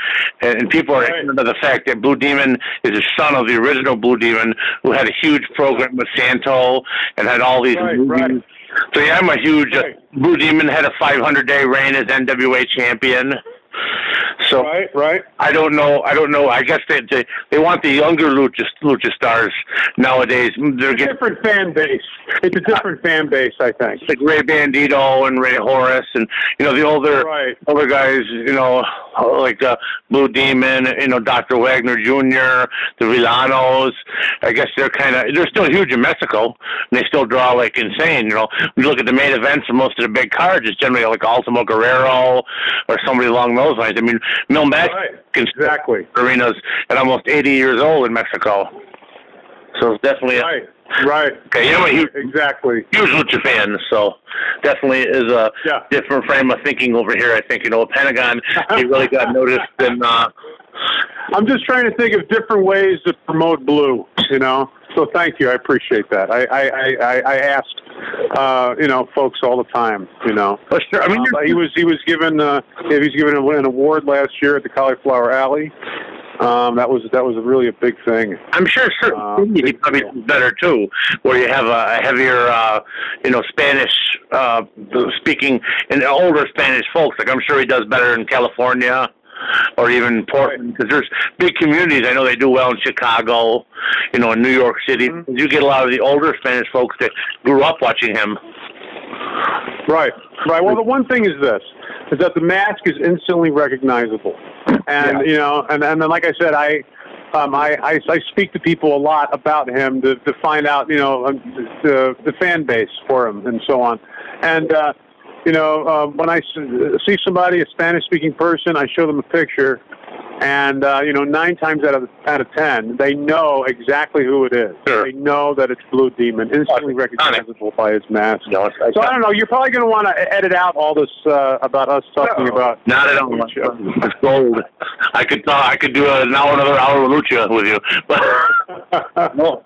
and, and people are Right. of the fact that Blue Demon is a son of the original Blue Demon, who had a huge program with Santo and had all these Right, movies. right. So yeah, I'm a huge uh, Right. Blue Demon had a 500 day reign as NWA champion. So Right, right. I don't know. I don't know. I guess they they, they want the younger lucha lucha stars nowadays. They're getting Different fan base. It's a different fan base, I think. like Ray Bandito and Rey Horus, and you know the older Right. older guys. You know, like uh, Blue Demon. You know, Doctor Wagner Jr., the Villanos. I guess they're kind of they're still huge in Mexico, and they still draw like insane. You know, when you look at the main events of most of the big cards, it's generally like Ultimo Guerrero or somebody along those lines. I mean, Mil Right. can Exactly. arenas at almost 80 years old in Mexico. So it's definitely a, Right. Right. okay. I'm a huge, Exactly. huge Lucha fan, so definitely is a Yeah. different frame of thinking over here. I think you know, Pentagon, he really got noticed, and uh, I'm just trying to think of different ways to promote blue, you know. So thank you. I appreciate that. I I I, I I ask uh, you know, folks all the time, you know. but sure. I mean, Um, you're- he was he was given uh, he was given an award last year at the Cauliflower Alley. Um, that was that was really a big thing. I'm sure certain Uh, big probably deal. better too, where you have a, a heavier, uh, you know, Spanish uh, speaking and older Spanish folks. Like I'm sure he does better in California or even Portland because there's big communities. I know they do well in Chicago, you know, in New York City. Mm-hmm. You get a lot of the older Spanish folks that grew up watching him. Right, right. Well, the one thing is this: is that the mask is instantly recognizable, and Yeah. you know, and and then like I said, I. Um, I, I I speak to people a lot about him to to find out you know um, the the fan base for him and so on, and uh, you know uh, when I see somebody a Spanish speaking person, I show them a picture, and uh, you know, nine times out of out of ten, they know exactly who it is. Sure. They know that it's Blue Demon, instantly recognizable by his mask. No, it's, it's So I don't know. You're probably going to want to edit out all this uh, about us talking No. about. Not at all. It's gold. I could talk, I could do an hour, another hour with Lucha with you, but no,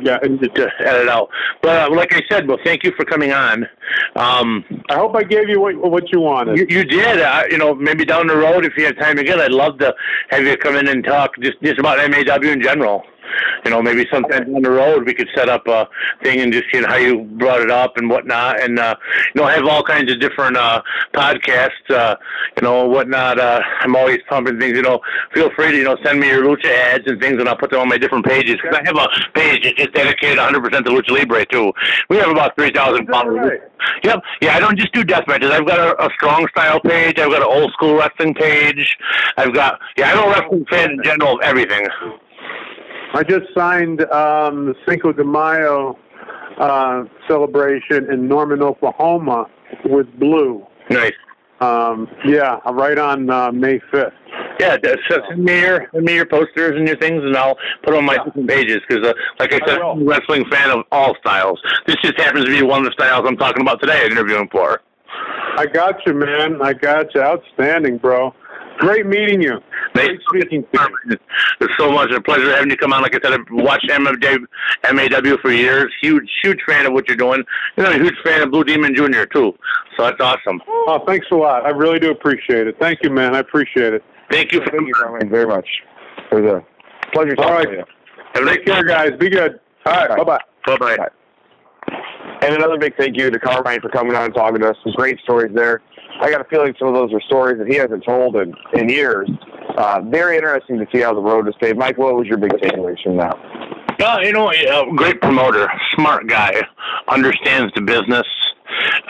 yeah. to edit out. But uh, like I said, well, thank you for coming on. Um, I hope I gave you what, what you wanted. you, you did. Uh, you know, maybe down the road, if you have time again, I'd love to have you come in and talk just just about MAW in general. You know, maybe sometime down the road we could set up a thing and just see how you brought it up and whatnot, and uh, you know, I have all kinds of different uh, podcasts, uh, you know, whatnot. Uh, I'm always pumping things. You know, feel free to you know send me your lucha ads and things, and I'll put them on my different pages because I have a page that's just dedicated 100% to lucha libre too. We have about 3,000 followers. right? Yep. Yeah, I don't just do death matches. I've got a, a strong style page. I've got an old school wrestling page. I've got yeah. I'm a wrestling fan in general of everything. I just signed um, the Cinco de Mayo uh, celebration in Norman, Oklahoma, with Blue. Nice. Um, yeah, right on uh, May 5th. Yeah, that's- send me your send me your posters and your things, and I'll put them on my different pages. Because, uh, like I said. I'm a wrestling fan of all styles. This just happens to be one of the styles I'm talking about today. Interviewing for. I got you, man. I got you. Outstanding, bro. Great meeting you. Nice Great speaking to you. It's so much a pleasure having you come on. Like I said, I've watched MAW, MAW for years. Huge, huge fan of what you're doing. You know, a huge fan of Blue Demon Jr. too. So that's awesome. Oh, thanks a lot. I really do appreciate it. Thank you, man. I appreciate it. Thank you for Thank you, Carmine, very much. It was a pleasure All talking right. to you. Have a Take care, guys. Be good. All right. All right. Bye-bye. Bye bye. Bye. And another big thank you to Carmine for coming on and talking to us. Some great stories there. I got a feeling some of those are stories that he hasn't told in, in years. Uh, very interesting to see how the road is paved. Mike, what was your big takeaways from that? Uh, you know, a great promoter, smart guy, understands the business,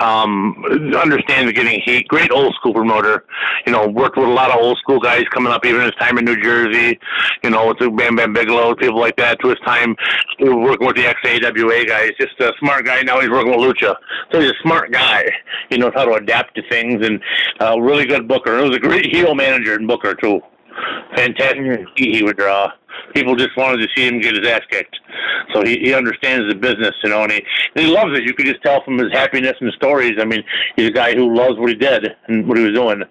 um, understands getting heat. Great old school promoter. You know, worked with a lot of old school guys coming up, even his time in New Jersey. You know, with Bam Bam Bigelow, people like that. To his time working with the XAWA guys. Just a smart guy. Now he's working with Lucha. So he's a smart guy. He knows how to adapt to things, and uh, really good booker. And he was a great heel manager and booker too. Fantastic. Mm-hmm. He would draw people just wanted to see him get his ass kicked. So he, he understands the business, you know, and he and he loves it. You could just tell from his happiness and his stories. I mean, he's a guy who loves what he did and what he was doing.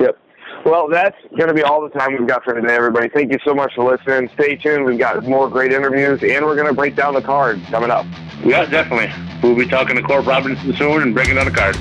Yep. Well, that's going to be all the time we've got for today, everybody. Thank you so much for listening. Stay tuned. We've got more great interviews, and we're going to break down the card coming up. Yeah, definitely. We'll be talking to Corp Robinson soon and breaking down the card.